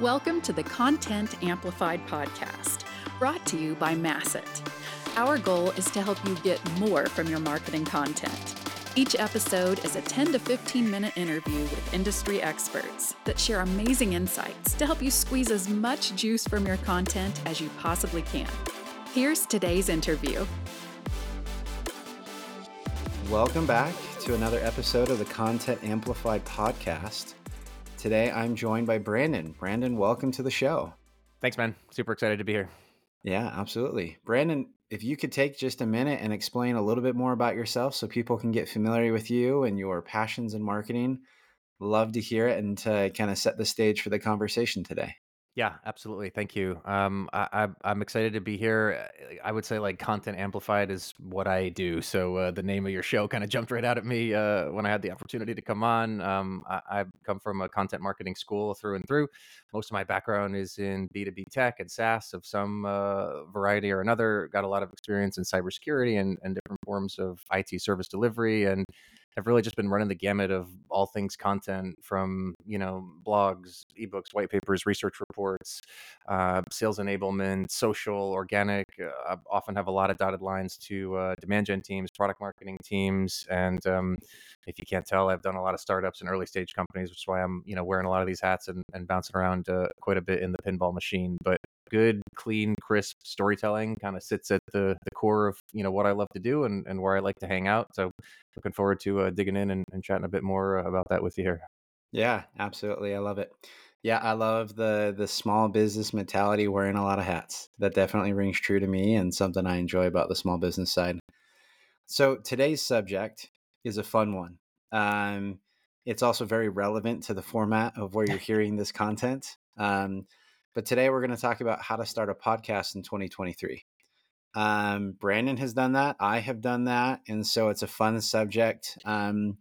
Welcome to the Content Amplified podcast, brought to you by Masset. Our goal is to help you get more from your marketing content. Each episode is a 10 to 15 minute interview with industry experts that share amazing insights to help you squeeze as much juice from your content as you possibly can. Here's today's interview. Welcome back to another episode of the Content Amplified podcast. Today I'm joined by Brandon. Brandon, welcome to the show. Thanks, man. Super excited to be here. Yeah, absolutely. Brandon, if you could take just a minute and explain a little bit more about yourself so people can get familiar with you and your passions in marketing, love to hear it and to kind of set the stage for the conversation today. Yeah, absolutely. Thank you. Um, I, I, I'm excited to be here. I would say like content amplified is what I do. So uh, the name of your show kind of jumped right out at me uh, when I had the opportunity to come on. Um, I, I've come from a content marketing school through and through. Most of my background is in B2B tech and SaaS of some uh, variety or another. Got a lot of experience in cybersecurity and, and different forms of IT service delivery and have really just been running the gamut of all things content from you know blogs ebooks white papers research reports uh, sales enablement social organic uh, I often have a lot of dotted lines to uh, demand gen teams product marketing teams and um, if you can't tell i've done a lot of startups and early stage companies which is why i'm you know wearing a lot of these hats and, and bouncing around uh, quite a bit in the pinball machine but good, clean, crisp storytelling kind of sits at the, the core of you know what I love to do and, and where I like to hang out. So looking forward to uh, digging in and, and chatting a bit more about that with you here. Yeah, absolutely. I love it. Yeah, I love the the small business mentality, wearing a lot of hats. That definitely rings true to me and something I enjoy about the small business side. So today's subject is a fun one. Um, it's also very relevant to the format of where you're hearing this content. Um, but today we're going to talk about how to start a podcast in 2023. Um, Brandon has done that. I have done that. And so it's a fun subject. Um,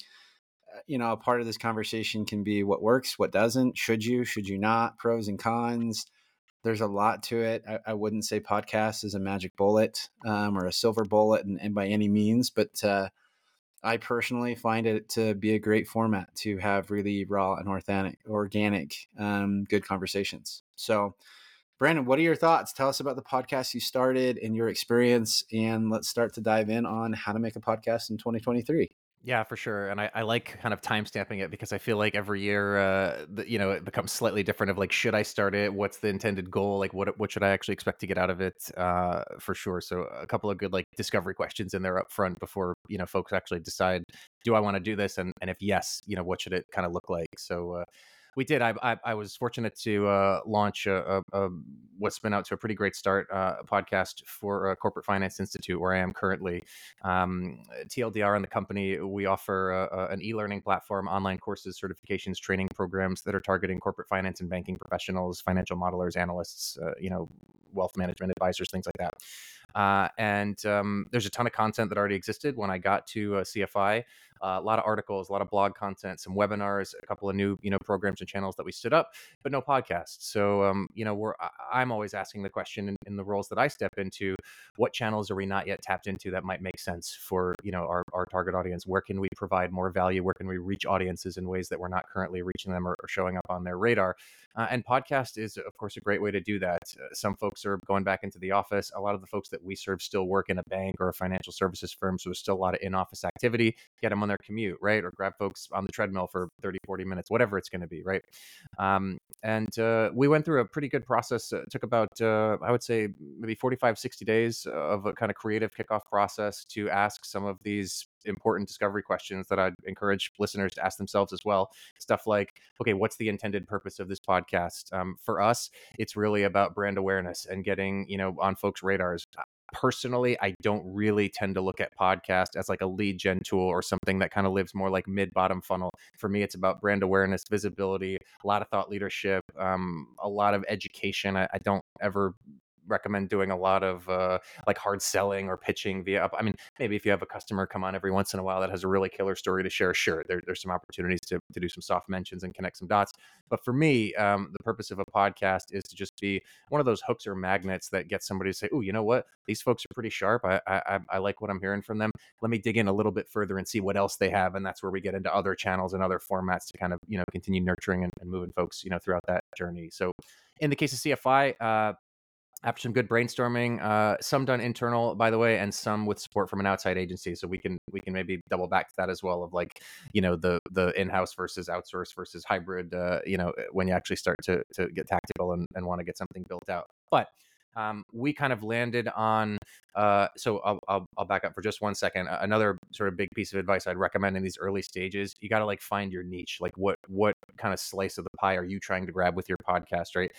uh, you know, a part of this conversation can be what works, what doesn't. Should you, should you not? Pros and cons. There's a lot to it. I, I wouldn't say podcast is a magic bullet um, or a silver bullet, and, and by any means, but uh, I personally find it to be a great format to have really raw and organic, organic, um, good conversations. So, Brandon, what are your thoughts? Tell us about the podcast you started and your experience, and let's start to dive in on how to make a podcast in 2023. Yeah, for sure. And I, I like kind of timestamping it because I feel like every year, uh, the, you know, it becomes slightly different of like, should I start it? What's the intended goal? Like, what what should I actually expect to get out of it? Uh, for sure. So a couple of good like discovery questions in there up front before you know folks actually decide, do I want to do this? And and if yes, you know, what should it kind of look like? So. Uh, we did. I, I, I was fortunate to uh, launch a, a, a, what's been out to a pretty great start uh, podcast for uh, Corporate Finance Institute, where I am currently. Um, TLDR and the company, we offer a, an e-learning platform, online courses, certifications, training programs that are targeting corporate finance and banking professionals, financial modelers, analysts, uh, you know, wealth management advisors, things like that. Uh, and um, there's a ton of content that already existed when I got to uh, CFI. Uh, a lot of articles, a lot of blog content, some webinars, a couple of new you know programs and channels that we stood up, but no podcasts. So um, you know, we're I'm always asking the question in, in, the roles that I step into, what channels are we not yet tapped into that might make sense for you know our, our target audience? Where can we provide more value? Where can we reach audiences in ways that we're not currently reaching them or, or showing up on their radar? Uh, and podcast is, of course, a great way to do that. Uh, some folks are going back into the office. A lot of the folks that we serve still work in a bank or a financial services firm. So there's still a lot of in office activity. Get them on their commute, right? Or grab folks on the treadmill for 30, 40 minutes, whatever it's going to be, right? Um, and uh, we went through a pretty good process. It took about, uh, I would say, maybe 45, 60 days of a kind of creative kickoff process to ask some of these important discovery questions that I'd encourage listeners to ask themselves as well. Stuff like, okay, what's the intended purpose of this podcast? Um, for us, it's really about brand awareness and getting, you know, on folks' radars. Personally, I don't really tend to look at podcast as like a lead gen tool or something that kind of lives more like mid bottom funnel. For me, it's about brand awareness, visibility, a lot of thought leadership, um, a lot of education. I, I don't ever recommend doing a lot of uh, like hard selling or pitching via. I mean, maybe if you have a customer come on every once in a while that has a really killer story to share, sure, there, there's some opportunities to to do some soft mentions and connect some dots. But for me, um, the purpose of a podcast is to just be one of those hooks or magnets that gets somebody to say, "Oh, you know what? These folks are pretty sharp. I, I I like what I'm hearing from them. Let me dig in a little bit further and see what else they have." And that's where we get into other channels and other formats to kind of you know continue nurturing and, and moving folks you know throughout that journey. So, in the case of CFI, uh, after some good brainstorming, uh, some done internal, by the way, and some with support from an outside agency. So we can we can maybe double back to that as well of like you know the the in house versus outsource versus hybrid. Uh, you know when you actually start to to get tactical and, and want to get something built out, but. Um, we kind of landed on. Uh, so I'll, I'll, I'll back up for just one second. Another sort of big piece of advice I'd recommend in these early stages: you got to like find your niche. Like what what kind of slice of the pie are you trying to grab with your podcast, right?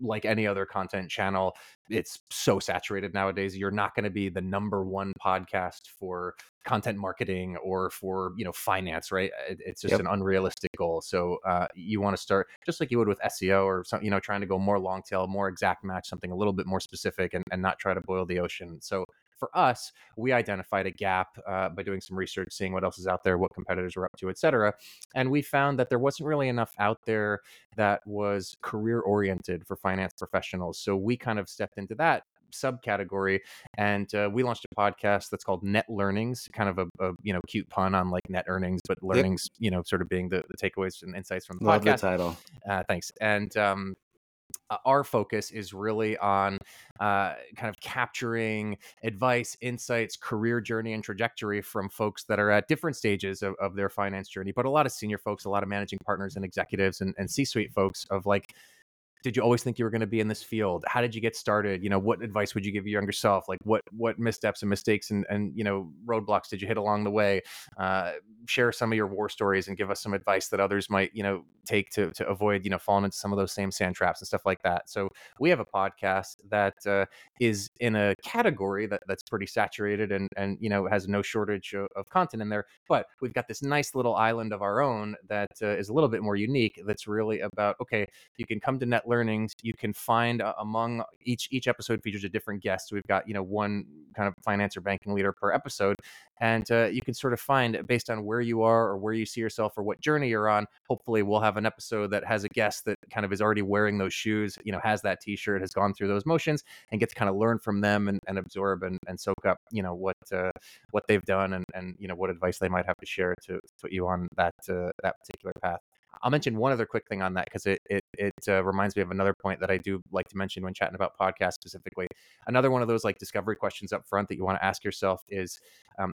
Like any other content channel, it's so saturated nowadays. You're not going to be the number one podcast for content marketing or for you know finance, right? it's just yep. an unrealistic goal. So uh, you want to start just like you would with SEO or some, you know trying to go more long tail, more exact match, something a little bit more specific, and, and not try to boil the ocean. So for us, we identified a gap uh, by doing some research, seeing what else is out there, what competitors were up to, et cetera. And we found that there wasn't really enough out there that was career oriented for finance professionals. So we kind of stepped into that subcategory and uh, we launched a podcast that's called net learnings kind of a, a, you know cute pun on like net earnings but learnings yep. you know sort of being the, the takeaways and insights from the Love podcast the title uh, thanks and um, uh, our focus is really on uh, kind of capturing advice, insights, career journey, and trajectory from folks that are at different stages of, of their finance journey, but a lot of senior folks, a lot of managing partners and executives and, and C suite folks of like, did you always think you were going to be in this field? How did you get started? You know what advice would you give your younger self? Like what what missteps and mistakes and and you know roadblocks did you hit along the way? Uh, share some of your war stories and give us some advice that others might you know take to to avoid you know falling into some of those same sand traps and stuff like that. So we have a podcast that uh, is in a category that that's pretty saturated and and you know has no shortage of, of content in there but we've got this nice little island of our own that uh, is a little bit more unique that's really about okay you can come to net learnings you can find uh, among each each episode features a different guest. So we've got you know one kind of finance or banking leader per episode and uh, you can sort of find based on where you are or where you see yourself or what journey you're on hopefully we'll have an episode that has a guest that kind of is already wearing those shoes you know has that t-shirt has gone through those motions and get to kind of learn from them and, and absorb and, and soak up you know what uh, what they've done and, and you know what advice they might have to share to put you on that uh, that particular path I'll mention one other quick thing on that because it it it uh, reminds me of another point that I do like to mention when chatting about podcasts specifically. Another one of those like discovery questions up front that you want to ask yourself is, um,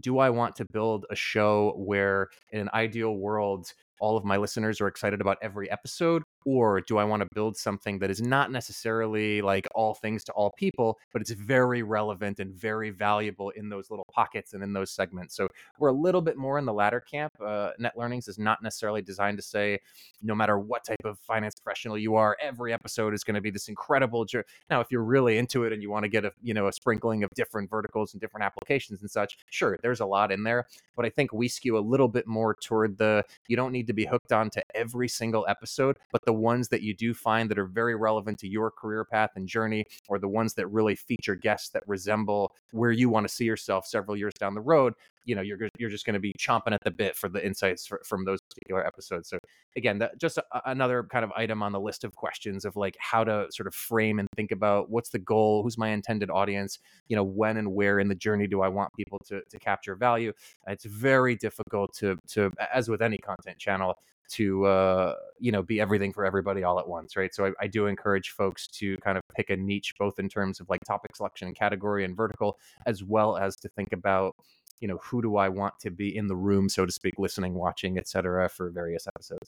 do I want to build a show where in an ideal world all of my listeners are excited about every episode or do I want to build something that is not necessarily like all things to all people, but it's very relevant and very valuable in those little pockets and in those segments? So we're a little bit more in the latter camp. Uh, Net Learnings is not necessarily designed to say, no matter what type of finance professional you are, every episode is going to be this incredible. Now, if you're really into it and you want to get a you know a sprinkling of different verticals and different applications and such, sure, there's a lot in there. But I think we skew a little bit more toward the you don't need to be hooked on to every single episode, but the ones that you do find that are very relevant to your career path and journey, or the ones that really feature guests that resemble where you want to see yourself several years down the road, you know, you're you're just going to be chomping at the bit for the insights for, from those particular episodes. So again, that, just a, another kind of item on the list of questions of like how to sort of frame and think about what's the goal, who's my intended audience, you know, when and where in the journey do I want people to to capture value? It's very difficult to to as with any content channel to uh, you know be everything for everybody all at once right? So I, I, do encourage folks to kind of pick a niche both in terms of like topic selection category and vertical as well as to think about you know who do i want to be in the room so to speak listening watching etc for various episodes.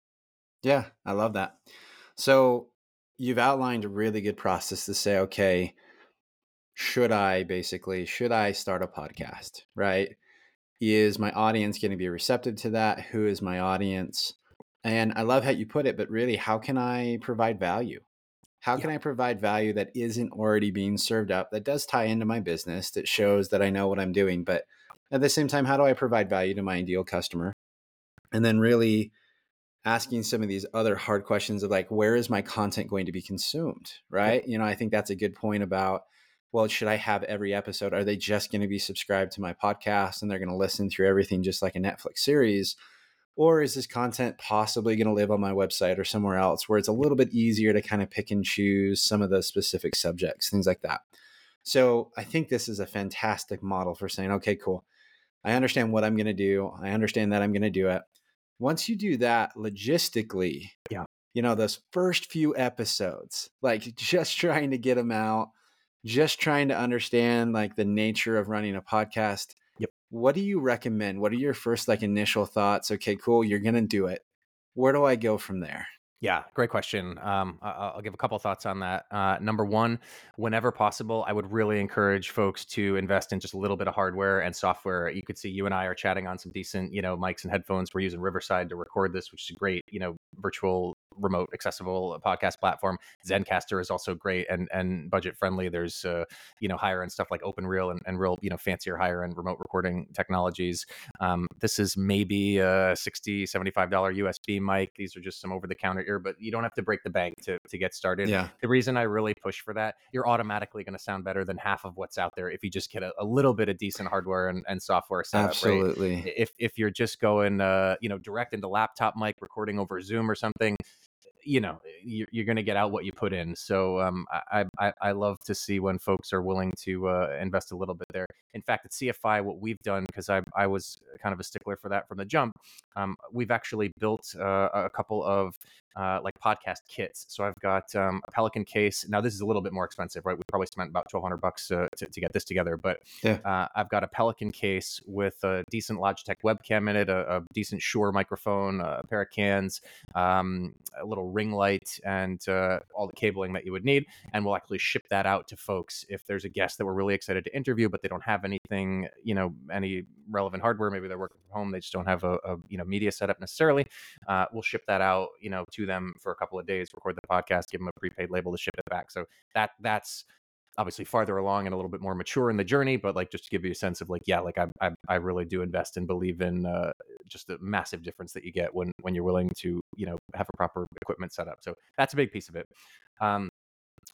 Yeah i love that. So you've outlined a really good process to say okay should i basically should i start a podcast? Right? Is my audience going to be receptive to that? Who is my audience and I love how you put it, but really, how can I provide value? How can yeah. I provide value that isn't already being served up, that does tie into my business, that shows that I know what I'm doing? But at the same time, how do I provide value to my ideal customer? And then, really, asking some of these other hard questions of like where is my content going to be consumed right you know i think that's a good point about well should i have every episode are they just going to be subscribed to my podcast and they're going to listen through everything just like a netflix series or is this content possibly going to live on my website or somewhere else where it's a little bit easier to kind of pick and choose some of the specific subjects things like that? So i think this is a fantastic model for saying okay cool. I understand what i'm going to do. I understand that i'm going to do it. Once you do that logistically, yeah, you know, those first few episodes, like just trying to get them out, just trying to understand like the nature of running a podcast. Yep. What do you recommend? What are your first like initial thoughts? Okay, cool, you're going to do it. Where do I go from there? Yeah, great question. Um, I- will give a couple thoughts on that. Uh, number one, whenever possible, I would really encourage folks to invest in just a little bit of hardware and software. You could see you and I are chatting on some decent, you know, mics and headphones. We're using Riverside to record this, which is a great, you know, virtual remote accessible podcast platform. Zencastr is also great and and budget friendly. There's uh, you know higher end stuff like OpenReel and, and real you know fancier higher end remote recording technologies. Um, this is maybe a 60 75 dollar USB mic. These are just some over the counter ear, but you don't have to break the bank to to get started. Yeah. The reason I really push for that, you're automatically going to sound better than half of what's out there if you just get a, a little bit of decent hardware and, and software setup. Absolutely. Right? If if you're just going uh, you know direct into laptop mic recording over Zoom or something, you know you're, you're going to get out what you put in so um, I, I, I love to see when folks are willing to uh, invest a little bit there in fact at cfi what we've done because I, I was kind of a stickler for that from the jump um, we've actually built uh, a couple of uh, like podcast kits. So I've got um, a Pelican case. Now this is a little bit more expensive, right? We probably spent about twelve hundred bucks uh, to, to get this together, but yeah. uh, I've got a Pelican case with a decent Logitech webcam in it, a, a decent Shure microphone, a pair of cans, um, a little ring light, and uh, all the cabling that you would need. And we'll actually ship that out to folks if there's a guest that we're really excited to interview, but they don't have anything, you know, any relevant hardware. Maybe they're working from home, they just don't have a, a you know media setup necessarily. Uh, we'll ship that out, you know, to them for a couple of days, record the podcast, give them a prepaid label to ship it back. So that that's obviously farther along and a little bit more mature in the journey but like just to give you a sense of like yeah like i i, I really do invest and believe in uh, just the massive difference that you get when when you're willing to you know have a proper equipment setup so that's a big piece of it um,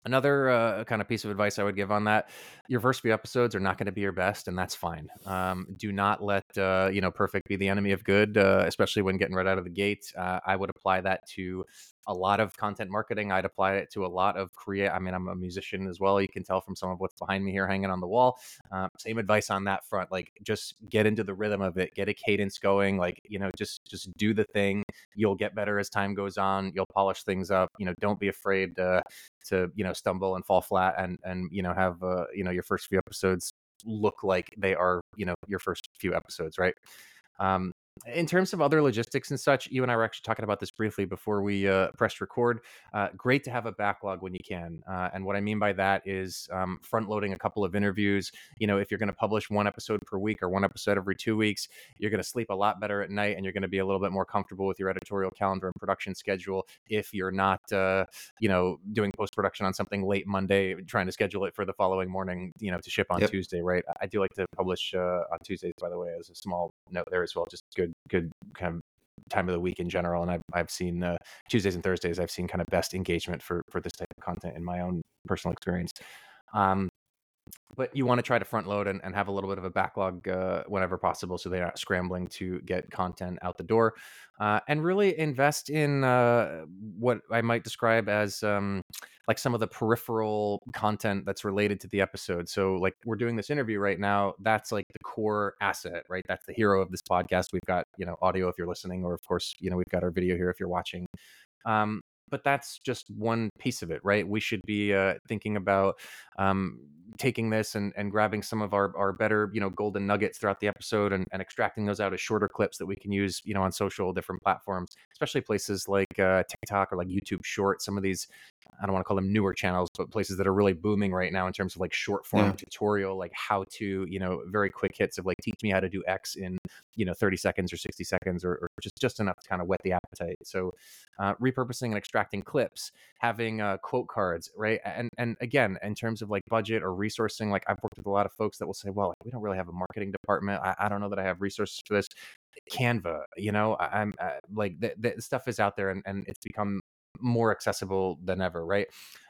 Another uh, kind of piece of advice I would give on that: your first few episodes are not going to be your best, and that's fine. Um, do not let uh, you know perfect be the enemy of good, uh, especially when getting right out of the gate. Uh, I would apply that to a lot of content marketing. I'd apply it to a lot of create. I mean, I'm a musician as well. You can tell from some of what's behind me here, hanging on the wall. Uh, same advice on that front. Like, just get into the rhythm of it. Get a cadence going. Like, you know, just just do the thing. You'll get better as time goes on. You'll polish things up. You know, don't be afraid to to you know stumble and fall flat and and you know have uh, you know your first few episodes look like they are you know your first few episodes right um, in terms of other logistics and such, you and I were actually talking about this briefly before we uh, pressed record. Uh, great to have a backlog when you can, uh, and what I mean by that is um, front loading a couple of interviews. You know, if you're going to publish one episode per week or one episode every two weeks, you're going to sleep a lot better at night, and you're going to be a little bit more comfortable with your editorial calendar and production schedule. If you're not, uh, you know, doing post production on something late Monday, trying to schedule it for the following morning, you know, to ship on yep. Tuesday, right? I do like to publish uh, on Tuesdays, by the way, as a small note there as well. Just good good kind of time of the week in general and i've, I've seen uh, tuesdays and thursdays i've seen kind of best engagement for for this type of content in my own personal experience. Um, but you want to try to front load and, and have a little bit of a backlog uh, whenever possible so they're not scrambling to get content out the door uh, and really invest in uh, what i might describe as um, like some of the peripheral content that's related to the episode. So like we're doing this interview right now that's like the core asset right? That's the hero of this podcast. We've got you know audio if you're listening or of course you know we've got our video here if you're watching. Um, but that's just one piece of it, right? We should be uh, thinking about um, taking this and, and grabbing some of our, our better, you know, golden nuggets throughout the episode and, and extracting those out as shorter clips that we can use, you know, on social different platforms, especially places like uh, TikTok or like YouTube Short. Some of these I don't want to call them newer channels, but places that are really booming right now in terms of like short form Yeah. tutorial, like how to, you know, very quick hits of like teach me how to do X in, you know, 30 seconds or 60 seconds or, or just, just enough to kind of whet the appetite. So uh, repurposing and extracting clips, having uh, quote cards, right? And and again, in terms of like budget or resourcing, like I've worked with a lot of folks that will say, well, we don't really have a marketing department. I, I don't know that I have resources for this. Canva, you know, I, I'm uh, like the, the stuff is out there and, and it's become more accessible than ever, right?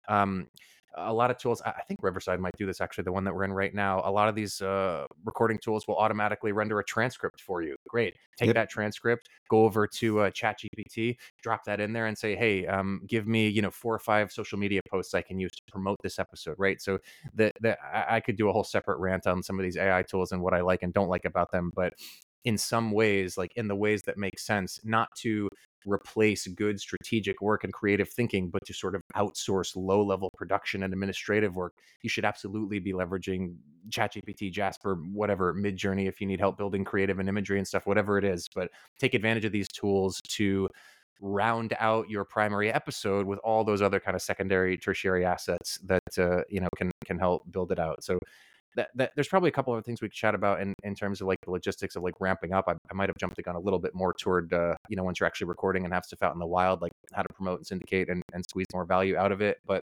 Um, a lot of tools, I think Riverside might do this actually, the one that we're in right now. A lot of these uh, recording tools will automatically render a transcript for you. Great. Take Yep. that transcript, go over to uh, ChatGPT, drop that in there and say, hey, um, give me, you know, four or five social media posts I can use to promote this episode, right? So that I could do a whole separate rant on some of these AI tools and what I like and don't like about them, but in some ways, like in the ways that make sense, not to replace good strategic work and creative thinking, but to sort of outsource low level production and administrative work, you should absolutely be leveraging ChatGPT, Jasper, whatever, Midjourney if you need help building creative and imagery and stuff, whatever it is. But take advantage of these tools to round out your primary episode with all those other kind of secondary tertiary assets that uh, you know can can help build it out so that, that there's probably a couple of things we could chat about in, in terms of like the logistics of like ramping up. I, I might have jumped the gun a little bit more toward uh, you know once you're actually recording and have stuff out in the wild, like how to promote and syndicate and, and squeeze more value out of it. But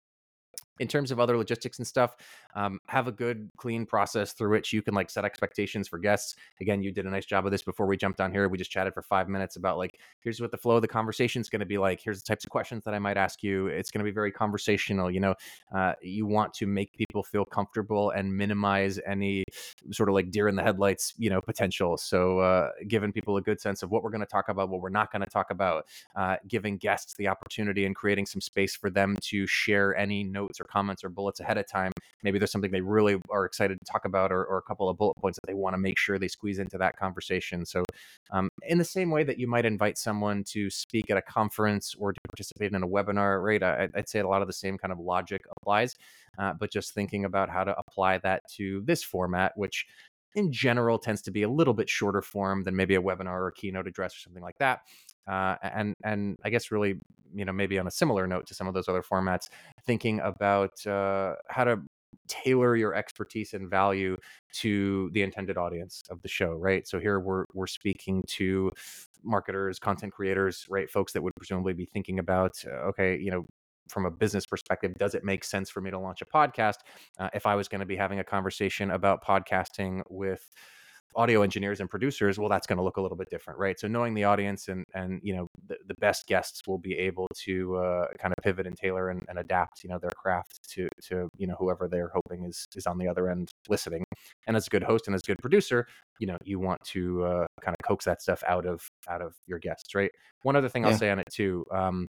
in terms of other logistics and stuff um, have a good clean process through which you can like set expectations for guests. Again you did a nice job of this before we jumped on here. We just chatted for five minutes about like here's what the flow of the conversation is going to be like. Here's the types of questions that i might ask you. It's going to be very conversational you know? Uh, you want to make people feel comfortable and minimize any sort of like deer in the headlights you know potential. So uh, giving people a good sense of what we're going to talk about what we're not going to talk about uh, giving guests the opportunity and creating some space for them to share any notes or comments or bullets ahead of time. Maybe there's something they really are excited to talk about, or, or a couple of bullet points that they want to make sure they squeeze into that conversation. So, um, in the same way that you might invite someone to speak at a conference or to participate in a webinar, right? I, I'd say a lot of the same kind of logic applies, uh, but just thinking about how to apply that to this format, which in general tends to be a little bit shorter form than maybe a webinar or a keynote address or something like that. Uh, and and I guess really, you know, maybe on a similar note to some of those other formats, thinking about uh, how to tailor your expertise and value to the intended audience of the show, right? So here we're we're speaking to marketers, content creators, right? Folks that would presumably be thinking about, uh, okay, you know, from a business perspective, does it make sense for me to launch a podcast uh, if I was going to be having a conversation about podcasting with audio engineers and producers well that's going to look a little bit different right? So knowing the audience and and you know the, the best guests will be able to uh, kind of pivot and tailor and, and adapt you know their craft to to you know whoever they're hoping is is on the other end listening. And as a good host and as a good producer you know you want to uh, kind of coax that stuff out of out of your guests right? One other thing i'll say on it too um,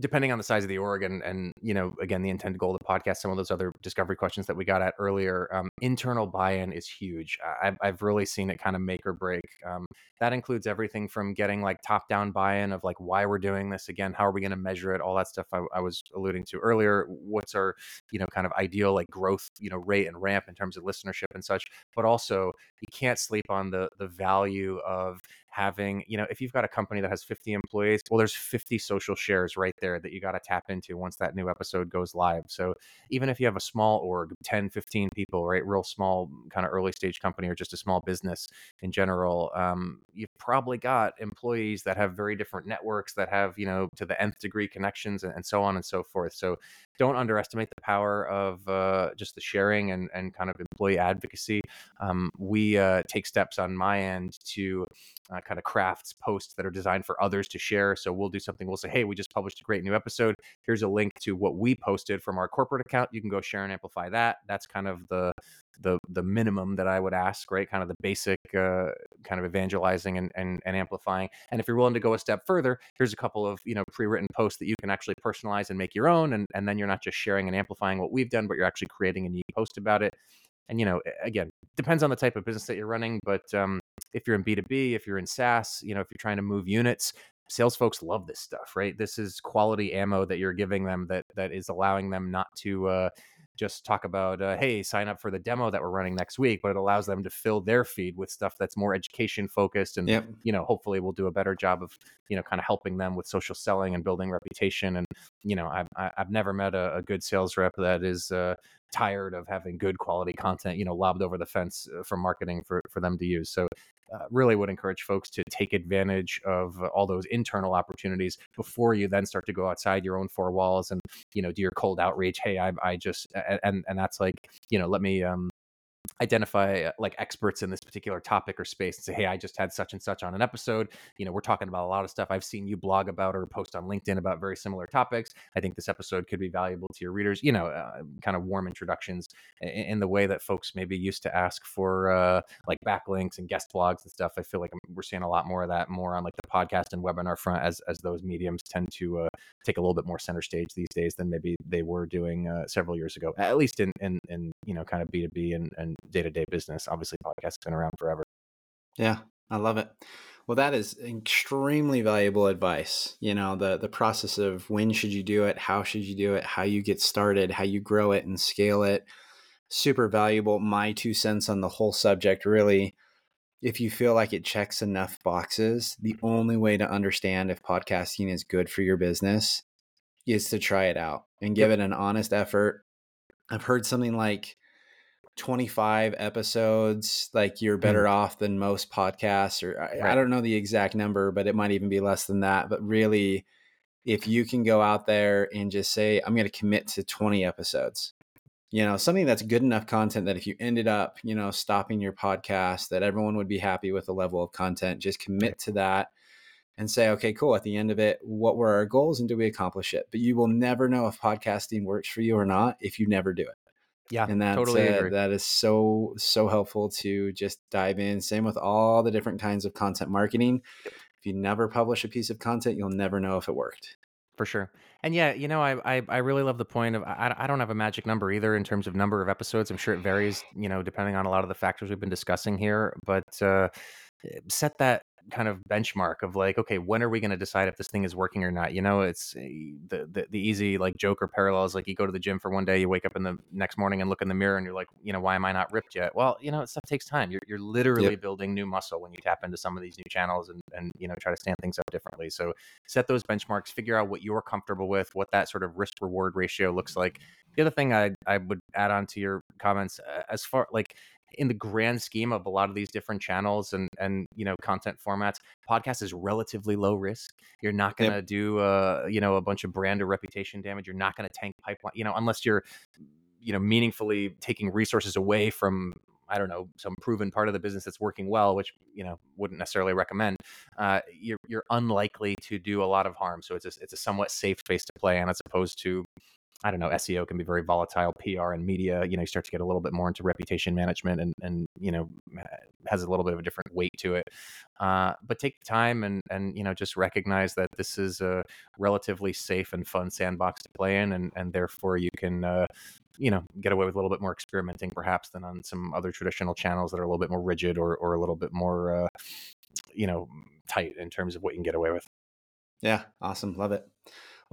depending on the size of the org and and you know again the intended goal of the podcast some of those other discovery questions that we got at earlier um, internal buy-in is huge. I've, I've really seen it kind of make or break. Um, that includes everything from getting like top down buy-in of like why we're doing this again how are we going to measure it all that stuff I, I was alluding to earlier. What's our you know kind of ideal like growth you know rate and ramp in terms of listenership and such. But also you can't sleep on the the value of having you know if you've got a company that has 50 employees well there's 50 social shares right there that you got to tap into once that new episode goes live. So even if you have a small org 10 15 people right real small kind of early stage company or just a small business in general um, you've probably got employees that have very different networks that have you know to the nth degree connections and, and so on and so forth. So don't underestimate the power of uh, just the sharing and, and kind of employee advocacy um, we uh, take steps on my end to uh, kind of crafts posts that are designed for others to share. So we'll do something. We'll say, hey, we just published a great new episode. Here's a link to what we posted from our corporate account. You can go share and amplify that. That's kind of the the the minimum that I would ask, right? Kind of the basic uh, kind of evangelizing and, and and amplifying. And if you're willing to go a step further, here's a couple of you know pre-written posts that you can actually personalize and make your own. And and then you're not just sharing and amplifying what we've done, but you're actually creating a unique post about it. And you know, again, depends on the type of business that you're running, but um, if you're in B2B, if you're in SaaS, you know, if you're trying to move units, sales folks love this stuff, right? This is quality ammo that you're giving them that that is allowing them not to uh, just talk about, uh, hey, sign up for the demo that we're running next week, but it allows them to fill their feed with stuff that's more education focused. And, Yep. you know, hopefully we'll do a better job of, you know, kind of helping them with social selling and building reputation. And, you know, I've, I- I've never met a, a good sales rep that is, uh, tired of having good quality content, you know, lobbed over the fence for marketing for, for them to use. So uh, really would encourage folks to take advantage of uh, all those internal opportunities before you then start to go outside your own four walls and you know do your cold outreach hey i, I just and and that's like you know let me um identify uh, like experts in this particular topic or space and say hey i just had such and such on an episode. You know we're talking about a lot of stuff. I've seen you blog about or post on linkedin about very similar topics. I think this episode could be valuable to your readers. You know uh, kind of warm introductions in, in, the way that folks maybe used to ask for uh, like backlinks and guest blogs and stuff. I feel like we're seeing a lot more of that more on like the podcast and webinar front as as those mediums tend to uh, take a little bit more center stage these days than maybe they were doing uh, several years ago at least in in, in you know kind of b2b and, and day to day business. Obviously, podcasts have been around forever. Yeah, I love it. Well, that is extremely valuable advice. You know, the the process of when should you do it, how should you do it, how you get started, how you grow it and scale it. Super valuable. My two cents on the whole subject really if you feel like it checks enough boxes, the only way to understand if podcasting is good for your business is to try it out and give yep. it an honest effort. I've heard something like 25 episodes like you're better mm. off than most podcasts or I, right. I, don't know the exact number but it might even be less than that but really if you can go out there and just say i'm going to commit to 20 episodes you know something that's good enough content that if you ended up you know stopping your podcast that everyone would be happy with the level of content just commit to that and say okay cool at the end of it what were our goals and do we accomplish it but you will never know if podcasting works for you or not if you never do it yeah, and that's totally uh, that is so so helpful to just dive in. Same with all the different kinds of content marketing. If you never publish a piece of content, you'll never know if it worked. For sure. And yeah, you know, I, I I really love the point of I, I don't have a magic number either in terms of number of episodes. I'm sure it varies, you know, depending on a lot of the factors we've been discussing here. But uh, set that kind of benchmark of like, okay, when are we going to decide if this thing is working or not? You know, it's eh, the, the, the easy like joke or parallels. Like you go to the gym for one day, you wake up in the next morning and look in the mirror, and you're like, you know, why am I not ripped yet? Well, you know, it stuff takes time. You're you're literally yep. building new muscle when you tap into some of these new channels and and you know try to stand things up differently. So set those benchmarks, figure out what you're comfortable with, what that sort of risk reward ratio looks like. The other thing I I would add on to your comments uh, as far like in the grand scheme of a lot of these different channels and and you know content formats podcast is relatively low risk you're not going to yep. do uh you know a bunch of brand or reputation damage you're not going to tank pipeline you know unless you're you know meaningfully taking resources away from I don't know some proven part of the business that's working well, which you know wouldn't necessarily recommend. Uh, you're you're unlikely to do a lot of harm, so it's a, it's a somewhat safe space to play in as opposed to I don't know, SEO can be very volatile. PR and media, you know, you start to get a little bit more into reputation management and, and you know, has a little bit of a different weight to it. Uh, but take the time and, and, you know, just recognize that this is a relatively safe and fun sandbox to play in. And, and therefore you can, uh, you know, get away with a little bit more experimenting perhaps than on some other traditional channels that are a little bit more rigid or, or a little bit more, uh, you know, tight in terms of what you can get away with. Yeah. Awesome. Love it.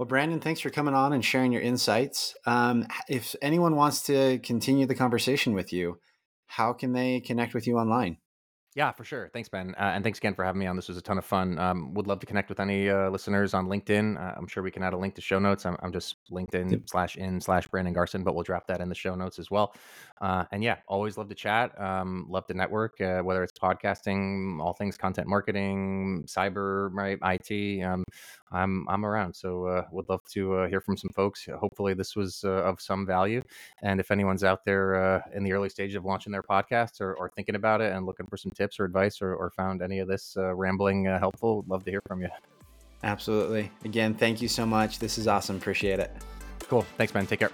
Well, Brandon, thanks for coming on and sharing your insights. Um, if anyone wants to continue the conversation with you, how can they connect with you online? Yeah, for sure. Thanks, Ben. Uh, and thanks again for having me on. This was a ton of fun. Um, would love to connect with any uh, listeners on LinkedIn. Uh, I'm sure we can add a link to show notes. I'm, I'm just LinkedIn yep. slash in slash Brandon Garcin, but we'll drop that in the show notes as well. Uh, and yeah, always love to chat. Um, love to network, uh, whether it's podcasting, all things content marketing, cyber, right, IT. Um, I'm I'm around, so uh, would love to hear from some folks. Hopefully, this was of some value. And if anyone's out there in the early stages of launching their podcast or, or thinking about it and looking for some tips or advice or, or found any of this uh, rambling uh, helpful, love to hear from you. Absolutely. Again, thank you so much. This is awesome. Appreciate it. Cool. Thanks, man. Take care.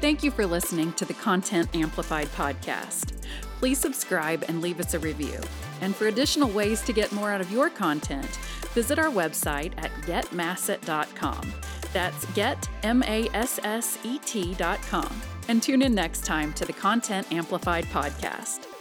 Thank you for listening to the Content Amplified podcast. Please subscribe and leave us a review. And for additional ways to get more out of your content, visit our website at getmasset.com. That's get, M A S S E T.com. And tune in next time to the Content Amplified podcast.